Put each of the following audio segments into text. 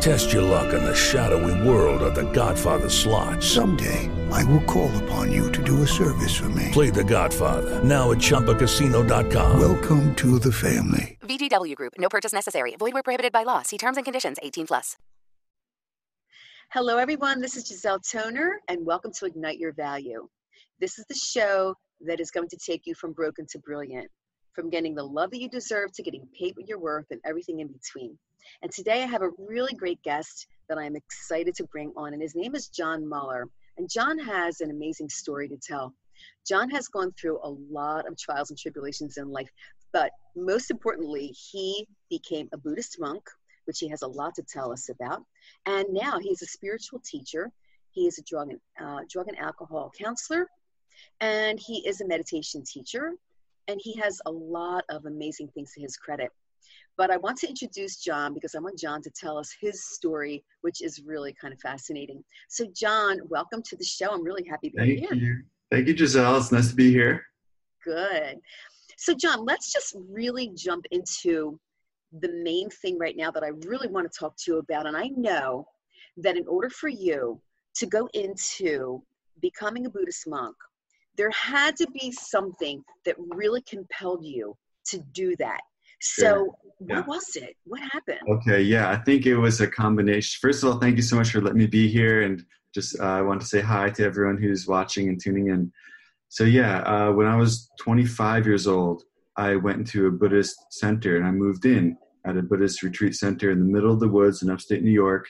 Test your luck in the shadowy world of The Godfather slot. Someday, I will call upon you to do a service for me. Play The Godfather now at ChumbaCasino.com. Welcome to the family. VGW Group. No purchase necessary. Void where prohibited by law. See terms and conditions. 18 plus. Hello, everyone. This is Giselle Toner, and welcome to Ignite Your Value. This is the show that is going to take you from broken to brilliant, from getting the love that you deserve to getting paid what you're worth and everything in between. And today I have a really great guest that I'm excited to bring on, and his name is John Muller. And John has an amazing story to tell. John has gone through a lot of trials and tribulations in life, but most importantly, he became a Buddhist monk, which he has a lot to tell us about. And now he's a spiritual teacher. He is a drug and, uh, drug and alcohol counselor, and he is a meditation teacher. And he has a lot of amazing things to his credit. But I want to introduce John because I want John to tell us his story, which is really kind of fascinating. So, John, welcome to the show. I'm really happy to be Thank here. you. Thank you, Giselle. It's nice to be here. Good. So, John, let's just really jump into the main thing right now that I really want to talk to you about. And I know that in order for you to go into becoming a Buddhist monk, there had to be something that really compelled you to do that. So, Sure. what was it? What happened? Okay, yeah, I think it was a combination. First of all, thank you so much for letting me be here, and just uh, I want to say hi to everyone who's watching and tuning in. So yeah, uh, when I was 25 years old, I went into a Buddhist center, and I moved in at a Buddhist retreat center in the middle of the woods in upstate New York.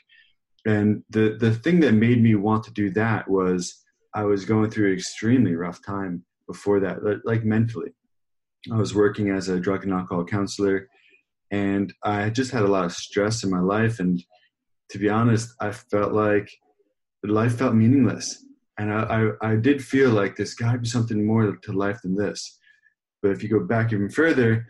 And the the thing that made me want to do that was I was going through an extremely rough time before that, like mentally. I was working as a drug and alcohol counselor, and I just had a lot of stress in my life. And to be honest, I felt like life felt meaningless, and I, I, I did feel like there's got to be something more to life than this. But if you go back even further,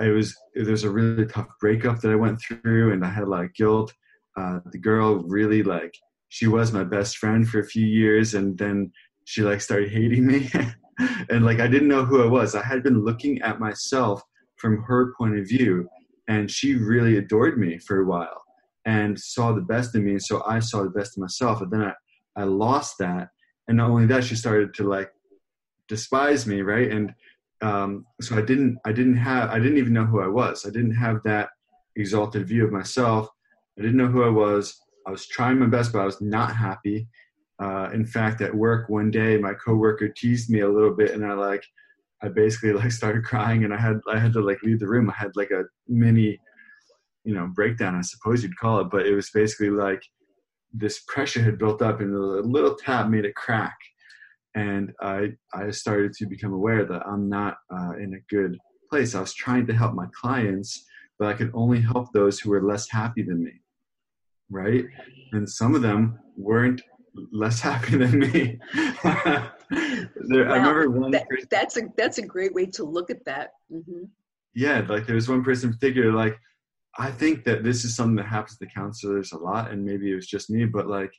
I was there's a really tough breakup that I went through, and I had a lot of guilt. Uh, the girl really like she was my best friend for a few years, and then she like started hating me, and like I didn't know who I was. I had been looking at myself from her point of view, and she really adored me for a while and saw the best in me, and so I saw the best in myself. And then I I lost that, and not only that, she started to like despise me, right? And um, so I didn't I didn't have I didn't even know who I was. I didn't have that exalted view of myself. I didn't know who I was. I was trying my best, but I was not happy. Uh, in fact, at work one day, my coworker teased me a little bit, and I like I basically like started crying, and I had I had to like leave the room. I had like a mini, you know, breakdown, I suppose you'd call it, but it was basically like this pressure had built up, and a little tap made it crack and I I started to become aware that I'm not uh, in a good place. I was trying to help my clients, but I could only help those who were less happy than me, right? And some of them weren't less happy than me. there, I remember one that- person, that's a that's a great way to look at that. hmm yeah, like there was one person in particular, like I think that this is something that happens to counselors a lot, and maybe it was just me, but like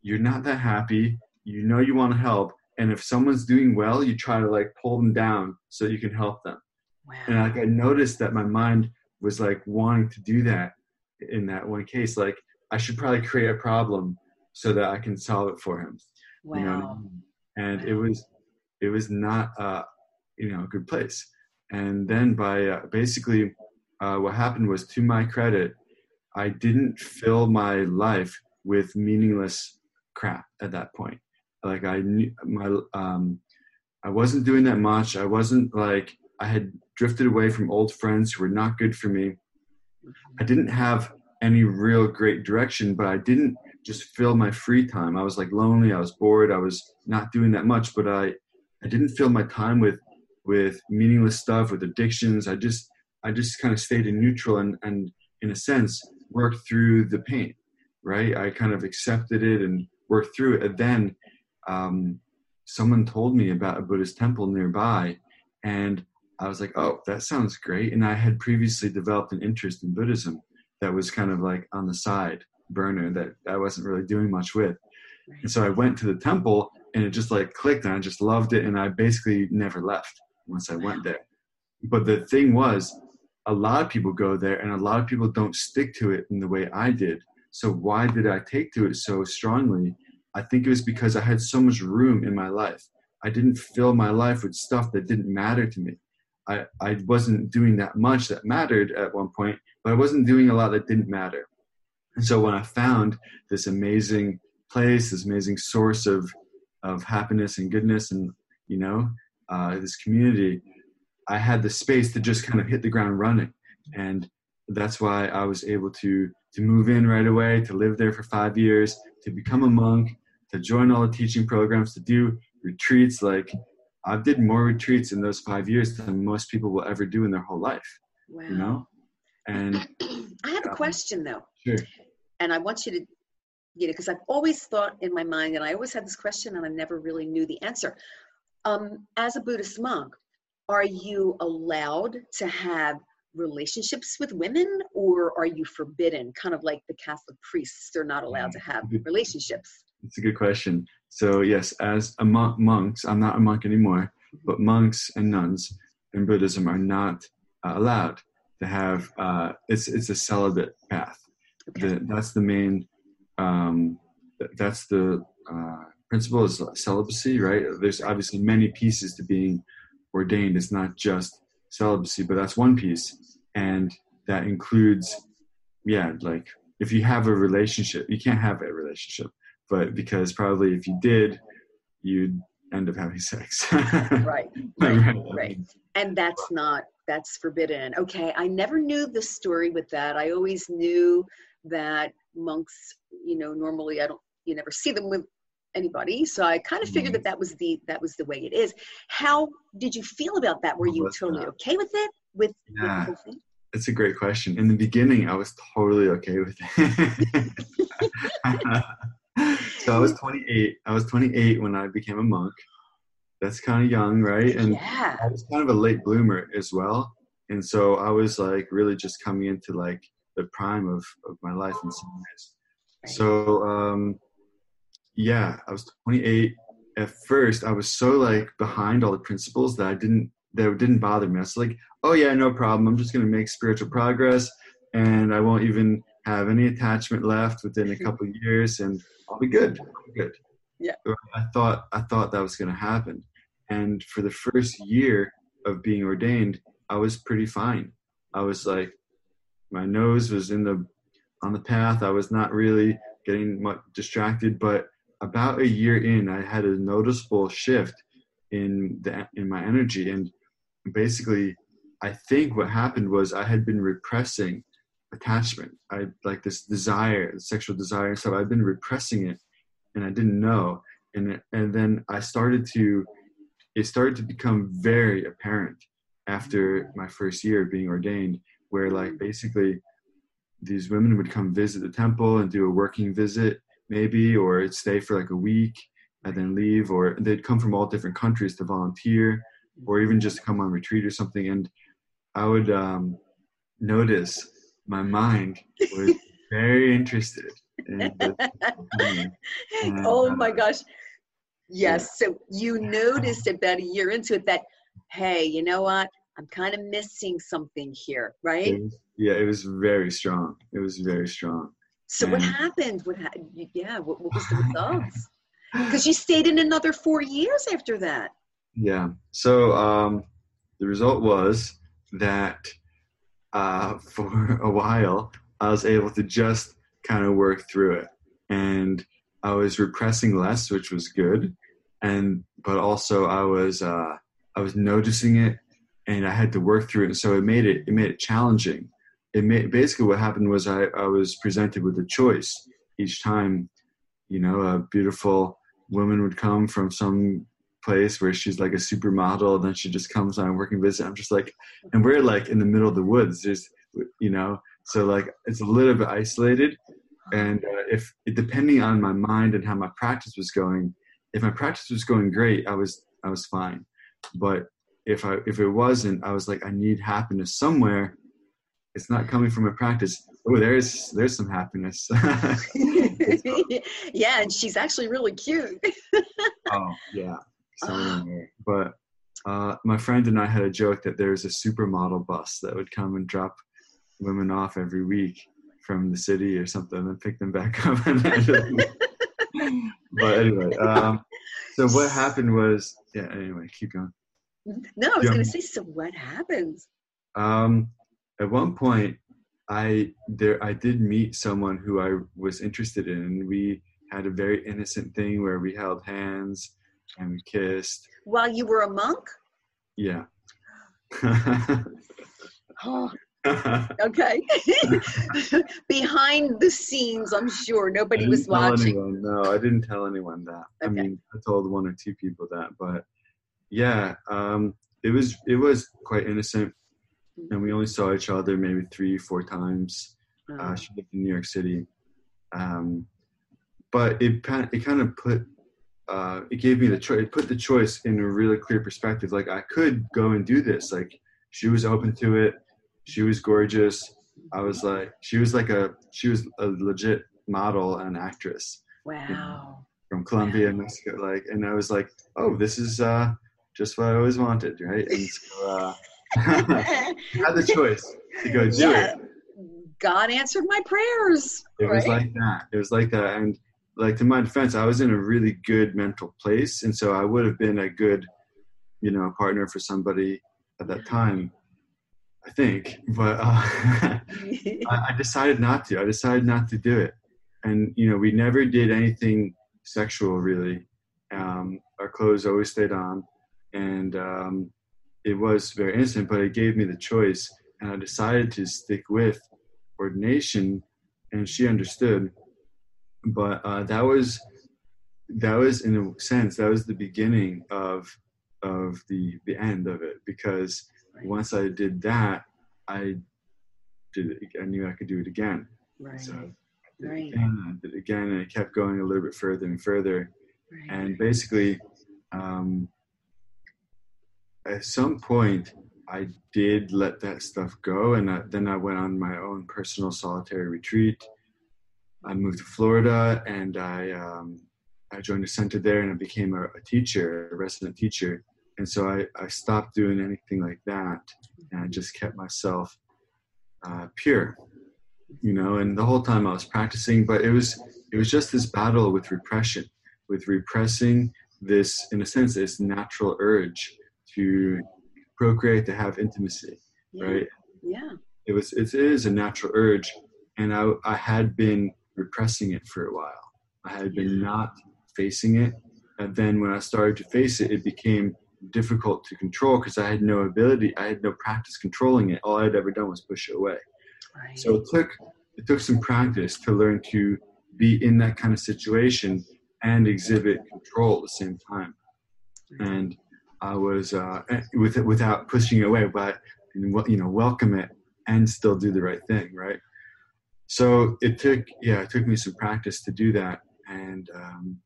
you're not that happy. You know you want to help, and if someone's doing well, you try to like pull them down so you can help them. Wow. And like I noticed that my mind was like wanting to do that in that one case. Like I should probably create a problem so that I can solve it for him. wow. You know what I mean? And it was it was not uh, you know a good place. And then by uh, basically uh, what happened was to my credit, I didn't fill my life with meaningless crap at that point. Like I knew my um, I wasn't doing that much. I wasn't like I had drifted away from old friends who were not good for me. I didn't have any real great direction, but I didn't just fill my free time. I was like lonely. I was bored. I was not doing that much, but I I didn't fill my time with with meaningless stuff, with addictions. I just I just kind of stayed in neutral and and in a sense worked through the pain. Right? I kind of accepted it and worked through it. And then um, someone told me about a Buddhist temple nearby, and I was like, oh, that sounds great. And I had previously developed an interest in Buddhism that was kind of like on the side burner that I wasn't really doing much with. And so I went to the temple and it just like clicked and I just loved it. And I basically never left once I went there. But the thing was, a lot of people go there and a lot of people don't stick to it in the way I did. So why did I take to it so strongly? I think it was because I had so much room in my life. I didn't fill my life with stuff that didn't matter to me. I, I wasn't doing that much that mattered at one point, but I wasn't doing a lot that didn't matter. And so when I found this amazing place, this amazing source of, of happiness and goodness and, you know, uh, this community, I had the space to just kind of hit the ground running. And that's why I was able to, to move in right away, to live there for five years, to become a monk, to join all the teaching programs, to do retreats. Like I did more retreats in those five years than most people will ever do in their whole life. Wow. You know? And I have a question though, sure. And I want you to, you know, because I've always thought in my mind, and I always had this question, and I never really knew the answer. Um, as a Buddhist monk, are you allowed to have relationships with women, or are you forbidden? Kind of like the Catholic priests, they're not allowed to have relationships. It's a good question. So yes, as a mon- monks, I'm not a monk anymore, but monks and nuns in Buddhism are not uh, allowed to have. Uh, it's it's a celibate path. Okay. The, that's the main. Um, that's the uh, principle is celibacy, right? There's obviously many pieces to being ordained. It's not just celibacy, but that's one piece, and that includes, yeah, like if you have a relationship, you can't have a relationship but because probably if you did, you'd end up having sex. Right, right, right. And that's not, that's forbidden. Okay, I never knew the story with that. I always knew that monks, you know, normally I don't, you never see them with anybody. So I kind of figured that mm-hmm. that was the, that was the way it is. How did you feel about that? Were you totally okay with it? With, with Yeah. thing? It's a great question. In the beginning, I was totally okay with it. so I was 28. I was 28 when I became a monk. That's kind of young, right? And yeah. I was kind of a late bloomer as well. And so I was like really just coming into like the prime of, of my life in some ways. So um, yeah, I was 28. At first, I was so like behind all the principles that I didn't that didn't bother me. I was like, oh yeah, no problem. I'm just gonna make spiritual progress, and I won't even have any attachment left within a couple of years, and I'll be good. I'll be good. Yeah. I thought I thought that was gonna happen, and for the first year of being ordained, I was pretty fine. I was like, my nose was in the on the path. I was not really getting much distracted, but about a year in, I had a noticeable shift in the in my energy, and basically, I think what happened was I had been repressing attachment. I like this desire, sexual desire stuff. I've been repressing it, and I didn't know. And and then I started to, it started to become very apparent after my first year of being ordained, where like basically these women would come visit the temple and do a working visit maybe or stay for like a week and then leave or they'd come from all different countries to volunteer or even just come on retreat or something and i would um, notice my mind was very interested in the And, oh uh, my gosh. Yes. So you noticed about a year into it that, hey, you know what? I'm kind of missing something here, right? it was- yeah it was very strong it was very strong So what happened? What? Ha- yeah. What, what was the results? Because you stayed in another four years after that. Yeah. So um, the result was that uh, for a while I was able to just kind of work through it, and I was repressing less, which was good, and but also I was uh, I was noticing it, and I had to work through it, so it made it it made it challenging. It made basically what happened was I, I was presented with a choice each time. You know, a beautiful woman would come from some place where she's like a supermodel and then she just comes on a working visit i'm just like and we're like in the middle of the woods there's you know so like it's a little bit isolated and uh, if it depending on my mind and how my practice was going if my practice was going great i was i was fine but if I if it wasn't, I was like, I need happiness somewhere. It's not coming from a practice. Oh, there's there's some happiness. yeah, and she's actually really cute. oh yeah, but uh, my friend and I had a joke that there's a supermodel bus that would come and drop women off every week from the city or something and pick them back up. but anyway, um, so what happened was, yeah. Anyway, keep going. No, I was going to say. So what happens? Um, at one point, I there I did meet someone who I was interested in, and we had a very innocent thing where we held hands and we kissed. While you were a monk? Yeah. oh, okay. Behind the scenes, I'm sure nobody was watching. Anyone, no, I didn't tell anyone that. Okay. I mean, I told one or two people that, but yeah, um, it was it was quite innocent, and we only saw each other maybe three, four times. Uh, oh. she lived in New York City, um, but it it kind of put uh, it gave me the choice. It put the choice in a really clear perspective. Like I could go and do this. Like she was open to it. She was gorgeous. I was like, she was like a, she was a legit model and actress. Wow. From Colombia, wow. Mexico. Like, and I was like, oh, this is uh, just what I always wanted, right? And so uh, I had the choice to go do yeah. it. God answered my prayers. It right? was like that. It was like that, and like to my defense, I was in a really good mental place, and so I would have been a good, you know, partner for somebody at that time. I think, but uh, I, I decided not to. I decided not to do it, and you know, we never did anything sexual really. Um, our clothes always stayed on, and um, it was very innocent. But it gave me the choice, and I decided to stick with ordination, and she understood but uh, that was that was in a sense that was the beginning of of the the end of it because once I did that, I did it. I knew I could do it again. Right. So I right. Again, I did it again, and it kept going a little bit further and further. Right. And basically, um, at some point, I did let that stuff go, and I, then I went on my own personal solitary retreat. I moved to Florida and I um, I joined a center there and I became a, a, teacher, a resident teacher. And so I, I stopped doing anything like that and I just kept myself uh, pure, you know. And the whole time I was practicing, but it was it was just this battle with repression, with repressing this, in a sense, this natural urge to procreate, to have intimacy, yeah. right? Yeah. It was it is a natural urge, and I I had been repressing it for a while. I had been not facing it. And then when I started to face it, it became difficult to control because I had no ability, I had no practice controlling it. All I had ever done was push it away. Right. So it took it took some practice to learn to be in that kind of situation and exhibit control at the same time. And I was uh, with without pushing it away, but you know, welcome it and still do the right thing, right? so it took yeah it took me some practice to do that and um,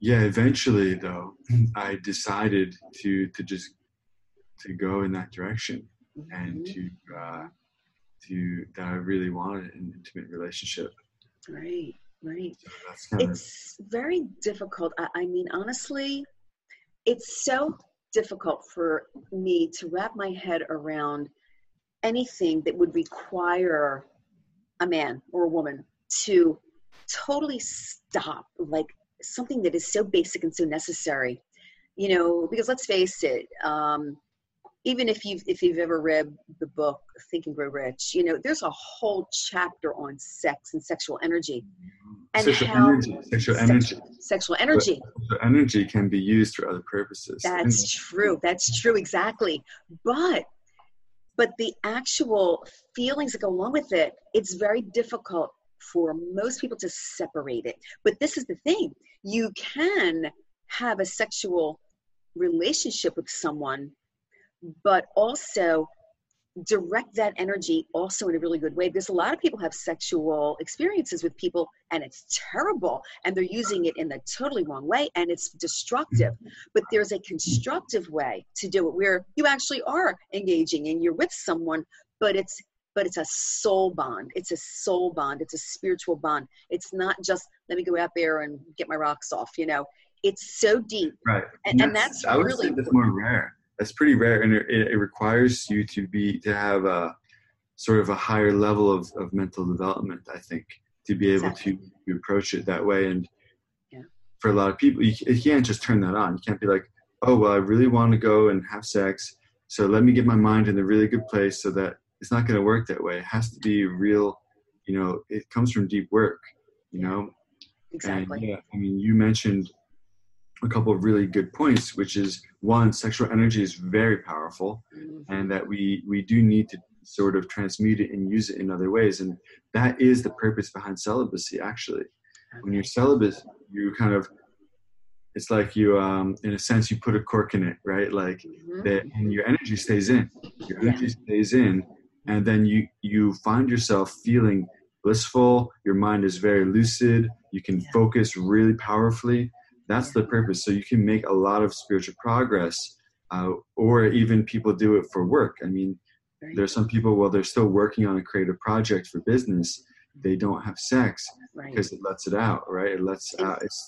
yeah eventually though i decided to to just to go in that direction and mm-hmm. to uh, to that i really wanted an intimate relationship right right so it's of, very difficult I, I mean honestly it's so difficult for me to wrap my head around anything that would require a man or a woman to totally stop like something that is so basic and so necessary. You know because let's face it um, even if you've if you've ever read the book think and grow rich you know there's a whole chapter on sex and sexual energy mm-hmm. and sexual how energy sexual energy. sexual energy. sexual energy can be used for other purposes. That's true. That's true. Exactly. But but the actual feelings that go along with it it's very difficult for most people to separate it. But this is the thing. You can have a sexual relationship with someone but also direct that energy also in a really good way because a lot of people have sexual experiences with people and it's terrible and they're using it in the totally wrong way and it's destructive. Mm-hmm. But there's a constructive way to do it where you actually are engaging and you're with someone but it's but it's a soul bond. It's a soul bond. It's a spiritual bond. It's not just let me go out there and get my rocks off you know? It's so deep. Right. And, and that's, I would really say that's more rare that's pretty rare and it, it requires you to be to have a sort of a higher level of, of mental development i think to be able Exactly. to, to approach it that way and Yeah. for a lot of people you, you can't just turn that on. You can't be like oh well i really want to go and have sex so let me get my mind in a really good place so that it's not going to work that way. It has to be real you know it comes from deep work you know? Exactly. and yeah, I mean, you mentioned a couple of really good points, which is one, sexual energy is very powerful, Mhm. and that we we do need to sort of transmute it and use it in other ways, and that is the purpose behind celibacy. Actually, when you're celibate, you kind of it's like you, um, in a sense, you put a cork in it, right? Like Mhm. that, and your energy stays in. Your energy stays in, and then you you find yourself feeling blissful. Your mind is very lucid. You can Yeah. focus really powerfully. That's the purpose. So you can make a lot of spiritual progress, uh, or even people do it for work. I mean, there's some people while they're still working on a creative project for business, they don't have sex right because it lets it out, right? It lets out. It's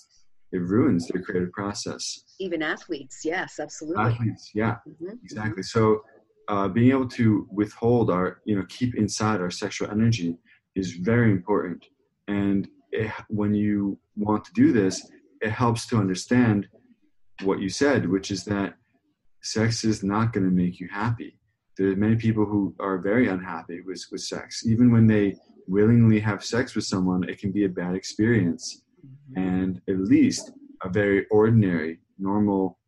it ruins their creative process. even athletes yes absolutely Athletes, yeah Mhm. exactly so uh, being able to withhold our you know keep inside our sexual energy is very important and it, when you want to do this it helps to understand what you said which is that sex is not going to make you happy there are many people who are very unhappy with, with sex even when they willingly have sex with someone it can be a bad experience mm-hmm. and at least a very ordinary, normal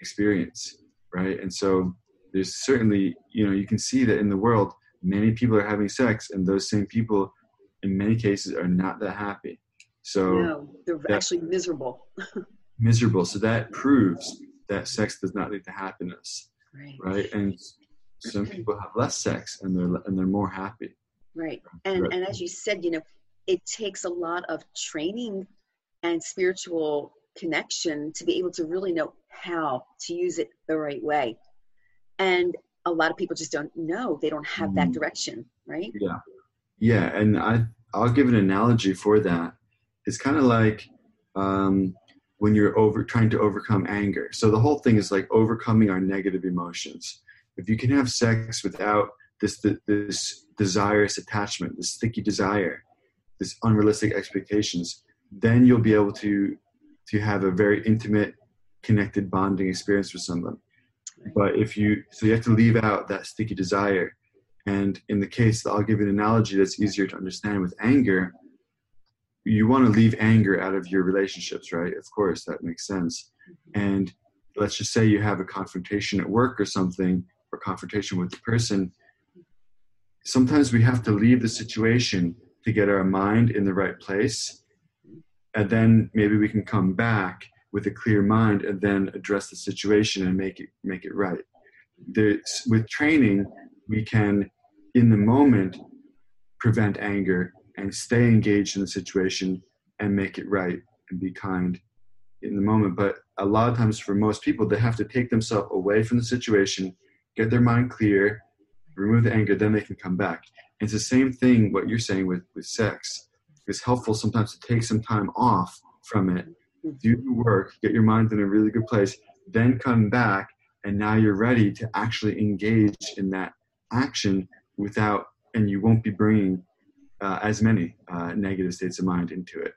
experience, right? And so there's certainly, you know, you can see that in the world, many people are having sex, and those same people, in many cases, are not that happy. So no they're actually miserable miserable. So that proves that sex does not lead to happiness, right right? And some people have less sex, and they're and they're more happy. Right. And Right. and as you said, you know, it takes a lot of training and spiritual connection to be able to really know how to use it the right way. And a lot of people just don't know. They don't have that Mm. direction, right? Yeah, yeah, and I I'll give an analogy for that. It's kind of like um, when you're over trying to overcome anger. So the whole thing is like overcoming our negative emotions. If you can have sex without this this desirous attachment, this sticky desire, this unrealistic expectations, then you'll be able to to have a very intimate, connected, bonding experience with someone. But if you so you have to leave out that sticky desire and in the case, that I'll give you an analogy that's easier to understand with anger. You want to leave anger out of your relationships, right? Of course, that makes sense. Mm-hmm. And let's just say you have a confrontation at work or something, or confrontation with the person. Sometimes we have to leave the situation to get our mind in the right place. And then maybe we can come back with a clear mind and then address the situation and make it make it right. There's, with training, we can in the moment prevent anger and stay engaged in the situation and make it right and be kind in the moment. But a lot of times for most people they have to take themselves away from the situation get their mind clear remove the anger then they can come back. And it's the same thing what you're saying with with sex. It's helpful sometimes to take some time off from it do the work get your mind in a really good place then come back and now you're ready to actually engage in that action without and you won't be bringing uh, as many uh, negative states of mind into it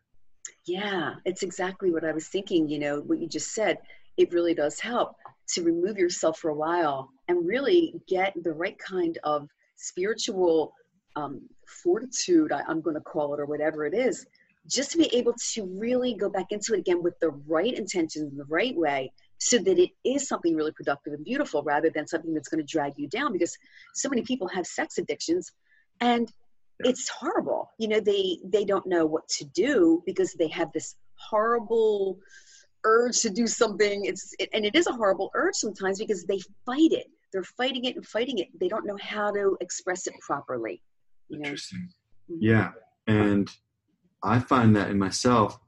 Yeah, it's exactly what I was thinking. You know, what you just said, it really does help to remove yourself for a while and really get the right kind of spiritual um, fortitude, I, I'm going to call it, or whatever it is, just to be able to really go back into it again with the right intentions, the right way, so that it is something really productive and beautiful rather than something that's going to drag you down because so many people have sex addictions and it's horrible you know they they don't know what to do because they have this horrible urge to do something it's it, and it is a horrible urge sometimes because they fight it they're fighting it and fighting it. They don't know how to express it properly. You know? Interesting. Mhm. Yeah. And I find that in myself,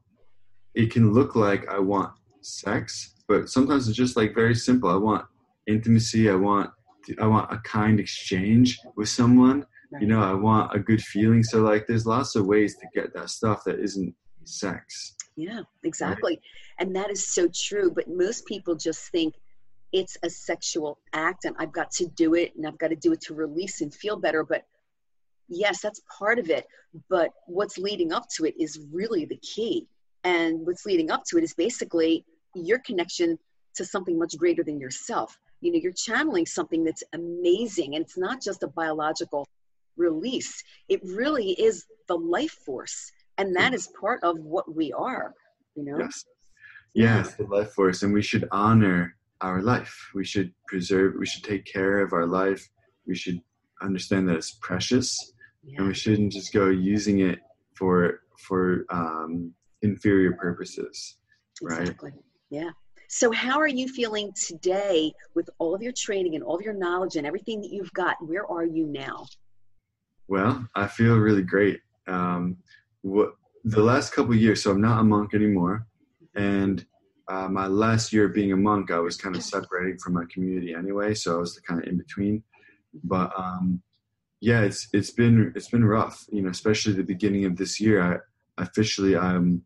it can look like I want sex, but sometimes it's just like very simple. I want intimacy. I want I want a kind exchange with someone. You know, I want a good feeling. So like there's lots of ways to get that stuff that isn't sex. Yeah, exactly. And that is so true. But most people just think it's a sexual act and I've got to do it and I've got to do it to release and feel better. But yes, that's part of it. But what's leading up to it is really the key. And what's leading up to it is basically your connection to something much greater than yourself. You know, you're channeling something that's amazing. And it's not just a biological release, it really is the life force. And that is part of what we are, you know? Yes. Yes, the life force. And we should honor our life. We should preserve, we should take care of our life. We should understand that it's precious and we shouldn't just go using it for for um, inferior purposes. right. Exactly. Yeah. So, how are you feeling today with all of your training and all of your knowledge and everything that you've got? Where are you now? Well, I feel really great. Um, what the last couple of years, so I'm not a monk anymore, and uh, my last year being a monk, I was kind of separating from my community anyway, so I was kind of in between. But um, yeah, it's it's been it's been rough, you know, especially the beginning of this year. I officially I'm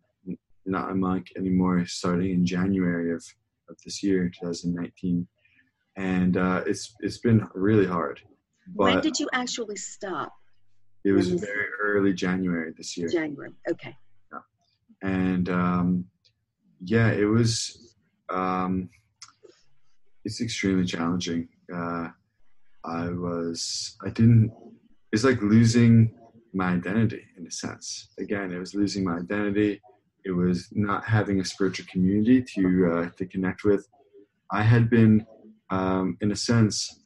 not a monk anymore, starting in January of, of this year, 2019, and uh, it's it's been really hard. when did you actually stop? It was when- very early January this year. January. Okay. and um, yeah, it was. Um, it's extremely challenging. Uh, I was. I didn't. It's like losing my identity in a sense. Again, it was losing my identity. It was not having a spiritual community to uh, to connect with. I had been, um, in a sense,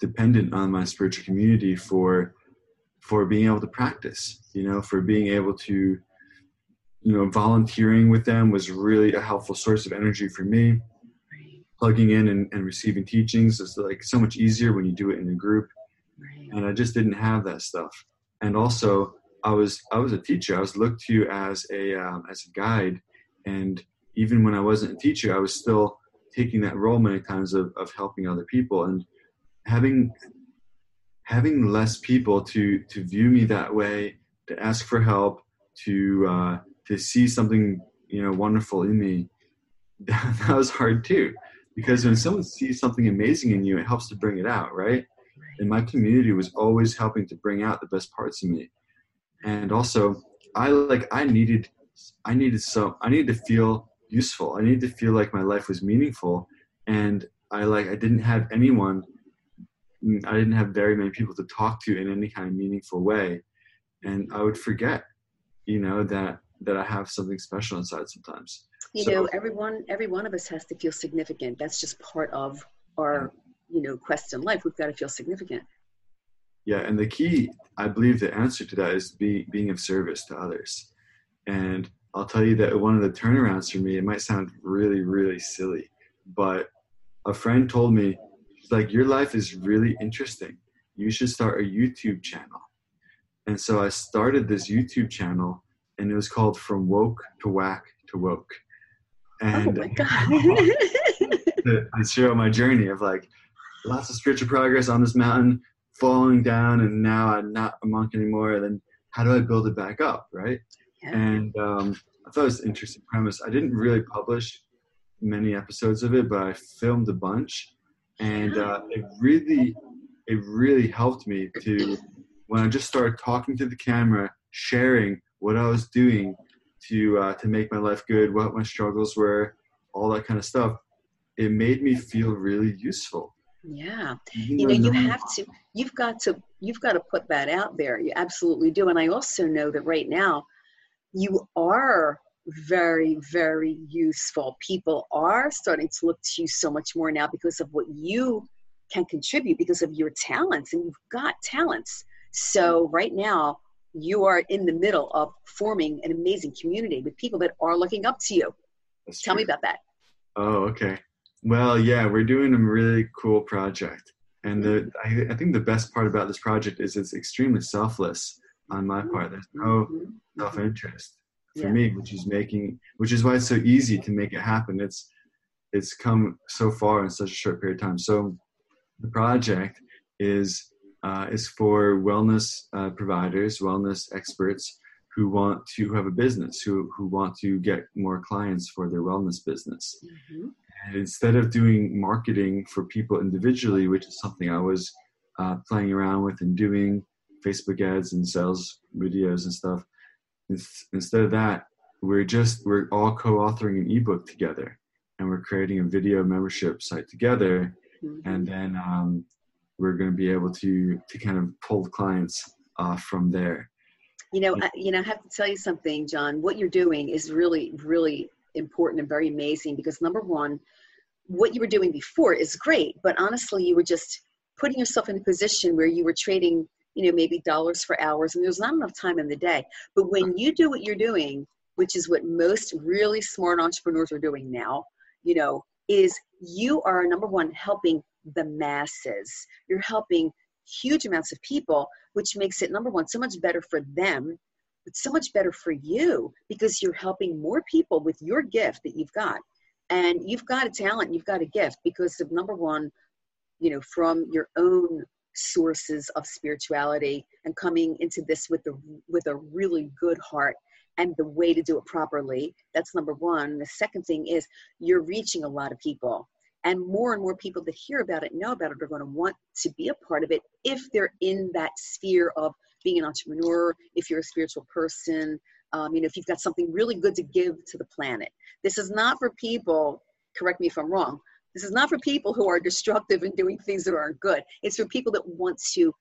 dependent on my spiritual community for for being able to practice. You know, for being able to you know, volunteering with them was really a helpful source of energy for me. Right. Plugging in and, and receiving teachings is like so much easier when you do it in a group. Right. And I just didn't have that stuff. And also, I was I was a teacher. I was looked to as a um, as a guide. And even when I wasn't a teacher, I was still taking that role many times of, of helping other people and having having less people to to view me that way, to ask for help, to uh, to see something you know wonderful in me that, that was hard too. Because when someone sees something amazing in you it helps to bring it out right? And my community was always helping to bring out the best parts of me. And also i like i needed i needed so i needed to feel useful. I needed to feel like my life was meaningful. And i like i didn't have anyone i didn't have very many people to talk to in any kind of meaningful way and i would forget you know that that i have something special inside sometimes You So- know, everyone, every one of us has to feel significant. That's just part of our, you know, quest in life. We've got to feel significant. Yeah, and the key, I believe, the answer to that is be, being of service to others. And I'll tell you that one of the turnarounds for me, it might sound really, really silly, but a friend told me, like, Your life is really interesting. You should start a YouTube channel. And so I started this YouTube channel, and it was called From Woke to Whack to Woke. And oh my God. to, to show my journey of like lots of spiritual progress on this mountain, falling down, and now I'm not a monk anymore. And then how do I build it back up, right? Yeah. And um, I thought it was an interesting premise. I didn't really publish many episodes of it, but I filmed a bunch, and uh, it really, it really helped me to when I just started talking to the camera, sharing what I was doing to uh, to make my life good, what my struggles were, all that kind of stuff. It made me feel really useful. yeah. Even you know you have to you've got to you've got to put that out there you absolutely do and i also know that right now you are very very useful people are starting to look to you so much more now because of what you can contribute because of your talents and you've got talents so right now you are in the middle of forming an amazing community with people that are looking up to you That's tell me about that Oh, okay. Well, yeah, we're doing a really cool project. And the, I, I think the best part about this project is it's extremely selfless on my part. There's no Mhm. self interest for Yeah. me, which is making, which is why it's so easy to make it happen. It's, it's come so far in such a short period of time. So, the project is uh, is for wellness uh, providers, wellness experts who want to have a business, who who want to get more clients for their wellness business. Mhm. And instead of doing marketing for people individually, which is something I was uh, playing around with and doing Facebook ads and sales videos and stuff, ins- instead of that, we're just we're all co-authoring an ebook together, and we're creating a video membership site together, Mhm. and then um, we're going to be able to to kind of pull clients uh, from there. You know, I, you know, I have to tell you something, John. What you're doing is really, really important and very amazing because number one, what you were doing before is great, but honestly, you were just putting yourself in a position where you were trading, you know, maybe dollars for hours, and there's not enough time in the day. But when you do what you're doing, which is what most really smart entrepreneurs are doing now, you know, is you are number one helping the masses. You're helping huge amounts of people, which makes it number one so much better for them, but so much better for you because you're helping more people with your gift that you've got. And you've got a talent, you've got a gift because of number one, you know, from your own sources of spirituality and coming into this with a with a really good heart and the way to do it properly. That's number one. The second thing is you're reaching a lot of people. And more and more people that hear about it, know about it, are going to want to be a part of it if they're in that sphere of being an entrepreneur, if you're a spiritual person, um, you know, if you've got something really good to give to the planet. This is not for people, correct me if I'm wrong, this is not for people who are destructive and doing things that aren't good. It's for people that want to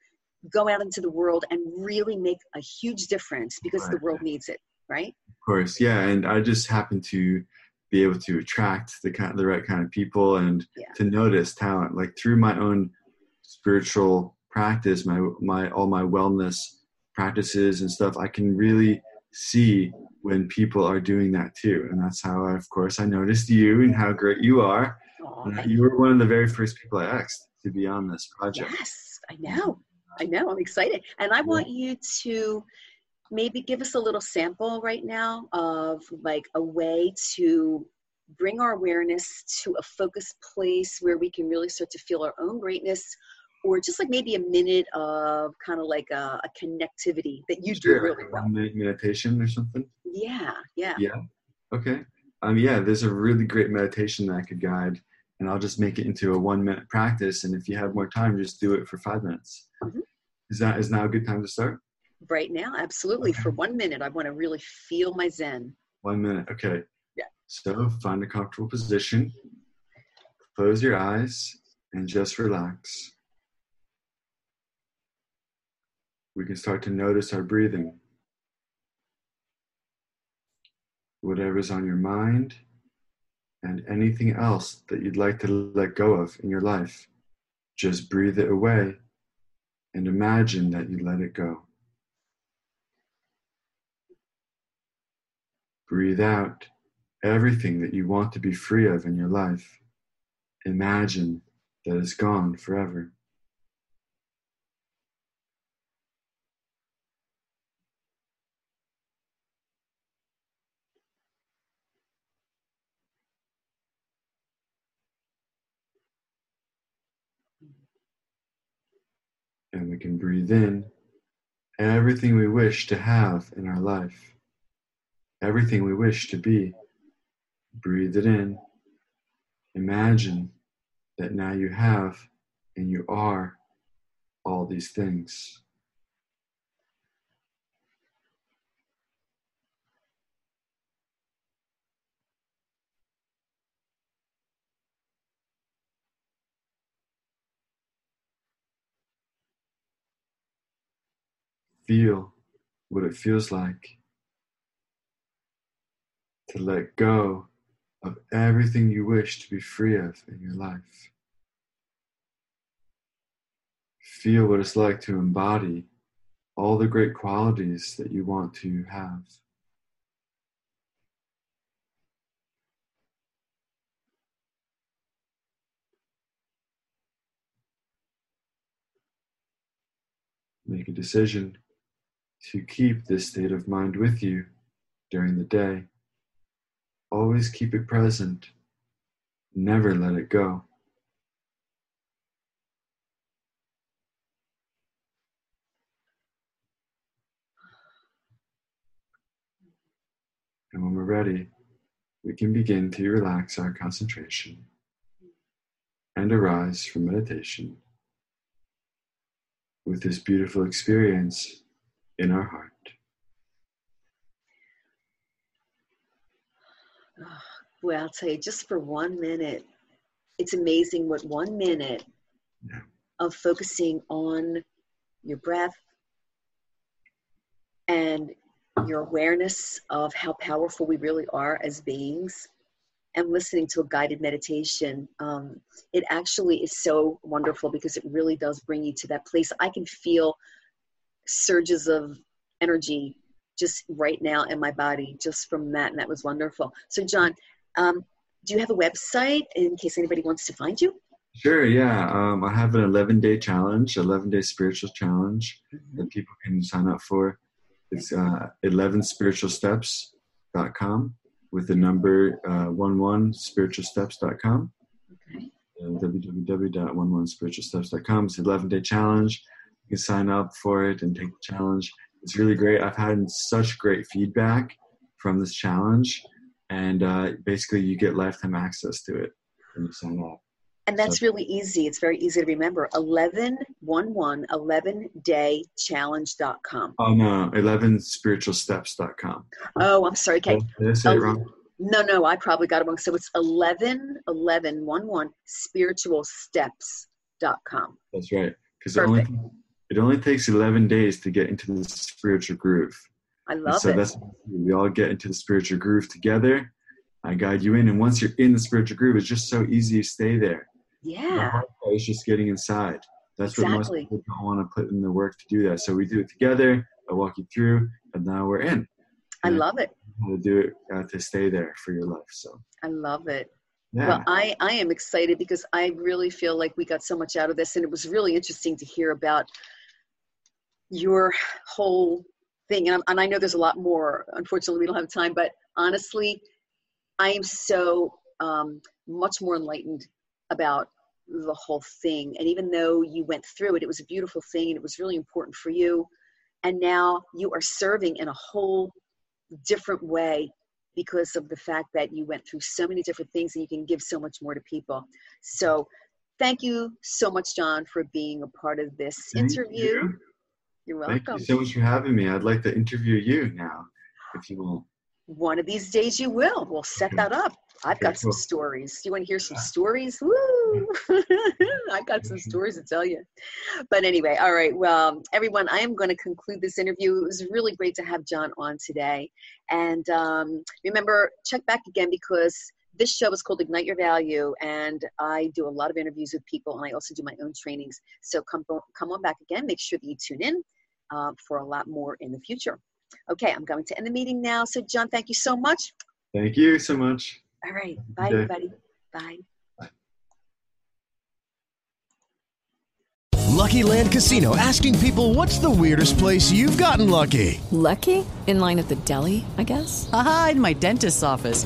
go out into the world and really make a huge difference because the world needs it, right? Of course, yeah, and I just happen to be able to attract the kind, the right kind of people, and Yeah. to notice talent. Like through my own spiritual practice, my my all my wellness practices and stuff, I can really see when people are doing that too, and that's how, I, of course, I noticed you and how great you are. Aw, And thank you were one of the very first people I asked to be on this project. Yes, I know. I know. I'm excited. And I want you to maybe give us a little sample right now of like a way to bring our awareness to a focused place where we can really start to feel our own greatness or just like maybe a minute of kind of like a, a connectivity that you do really well. one minute meditation or something. Yeah, yeah. Yeah. Okay. Um, yeah, there's a really great meditation that I could guide, and I'll just make it into a one minute practice. And if you have more time, just do it for five minutes. Mhm. Is that is now a good time to start? Right now, absolutely. Okay. For one minute, I want to really feel my Zen. One minute. Okay. Yeah. So find a comfortable position. Close your eyes and just relax. We can start to notice our breathing. Whatever's on your mind and anything else that you'd like to let go of in your life, just breathe it away and imagine that you let it go. Breathe out everything that you want to be free of in your life. Imagine that it's gone forever. And we can breathe in everything we wish to have in our life, everything we wish to be. Breathe it in. Imagine that now you have and you are all these things. feel what it feels like to let go of everything you wish to be free of in your life. Feel what it's like to embody all the great qualities that you want to have. Make a decision to keep this state of mind with you during the day. Always keep it present. Never let it go. And when we're ready, we can begin to relax our concentration and arise from meditation with this beautiful experience in our heart. Oh, boy, I'll tell you, just for one minute, it's amazing what one minute Yeah. of focusing on your breath and your awareness of how powerful we really are as beings and listening to a guided meditation um, it actually is so wonderful because it really does bring you to that place i can feel surges of energy just right now in my body just from that and that was wonderful so john um, do you have a website in case anybody wants to find you Sure, yeah. Um, I have an 11 day challenge, 11 day spiritual challenge that people can sign up for. It's uh, 11spiritualsteps.com with the number uh, 11spiritualsteps.com. okay uh, www.11spiritualsteps.com. It's an 11 day challenge. You sign up for it and take the challenge. It's really great. I've had such great feedback from this challenge, and uh, basically, you get lifetime access to it when you sign up. And that's So- really easy. It's very easy to remember. 11, 11, 11 day challenge.com. Oh, no, 11spiritualsteps.com. Oh, I'm sorry. Okay. Did I say it Oh, wrong? No, no, I probably got it wrong. So it's 11, 11, 11 spiritualsteps.com. That's right. Because it only, Perfect. It only takes 11 days to get into the spiritual groove. I And love so it. So that's we all get into the spiritual groove together. I guide you in, and once you're in the spiritual groove, it's just so easy to stay there. Yeah. part just getting inside. That's what most people don't want to put in the work to do that. So we do it together. I walk you through, and now we're in. I Yeah. love it. To do it uh, to stay there for your life. So I love it. yeah, Well, I, I am excited because I really feel like we got so much out of this, and it was really interesting to hear about your whole thing. And, and I know there's a lot more. Unfortunately, we don't have time, but honestly, I am so um, much more enlightened about the whole thing. And even though you went through it, it was a beautiful thing and it was really important for you. And now you are serving in a whole different way because of the fact that you went through so many different things and you can give so much more to people. So thank you so much, John, for being a part of this Thank interview. you. You're welcome. Thank you so much for having me. I'd like to interview you now, if you want. One of these days you will. We'll set that up. I've got some stories. Do you want to hear some stories? Woo! I've got some stories to tell you. But anyway, all right. Well, everyone, I am going to conclude this interview. It was really great to have John on today. And um, remember, check back again because this show is called Ignite Your Value, and I do a lot of interviews with people, and I also do my own trainings. So come come on back again. Make sure that you tune in uh, for a lot more in the future. Okay, I'm going to end the meeting now. So, John, thank you so much. Thank you so much. All right. Bye, day. everybody. Bye. Lucky Land Casino asking people what's the weirdest place you've gotten lucky? Lucky? In line at the deli, I guess? Aha, in my dentist's office.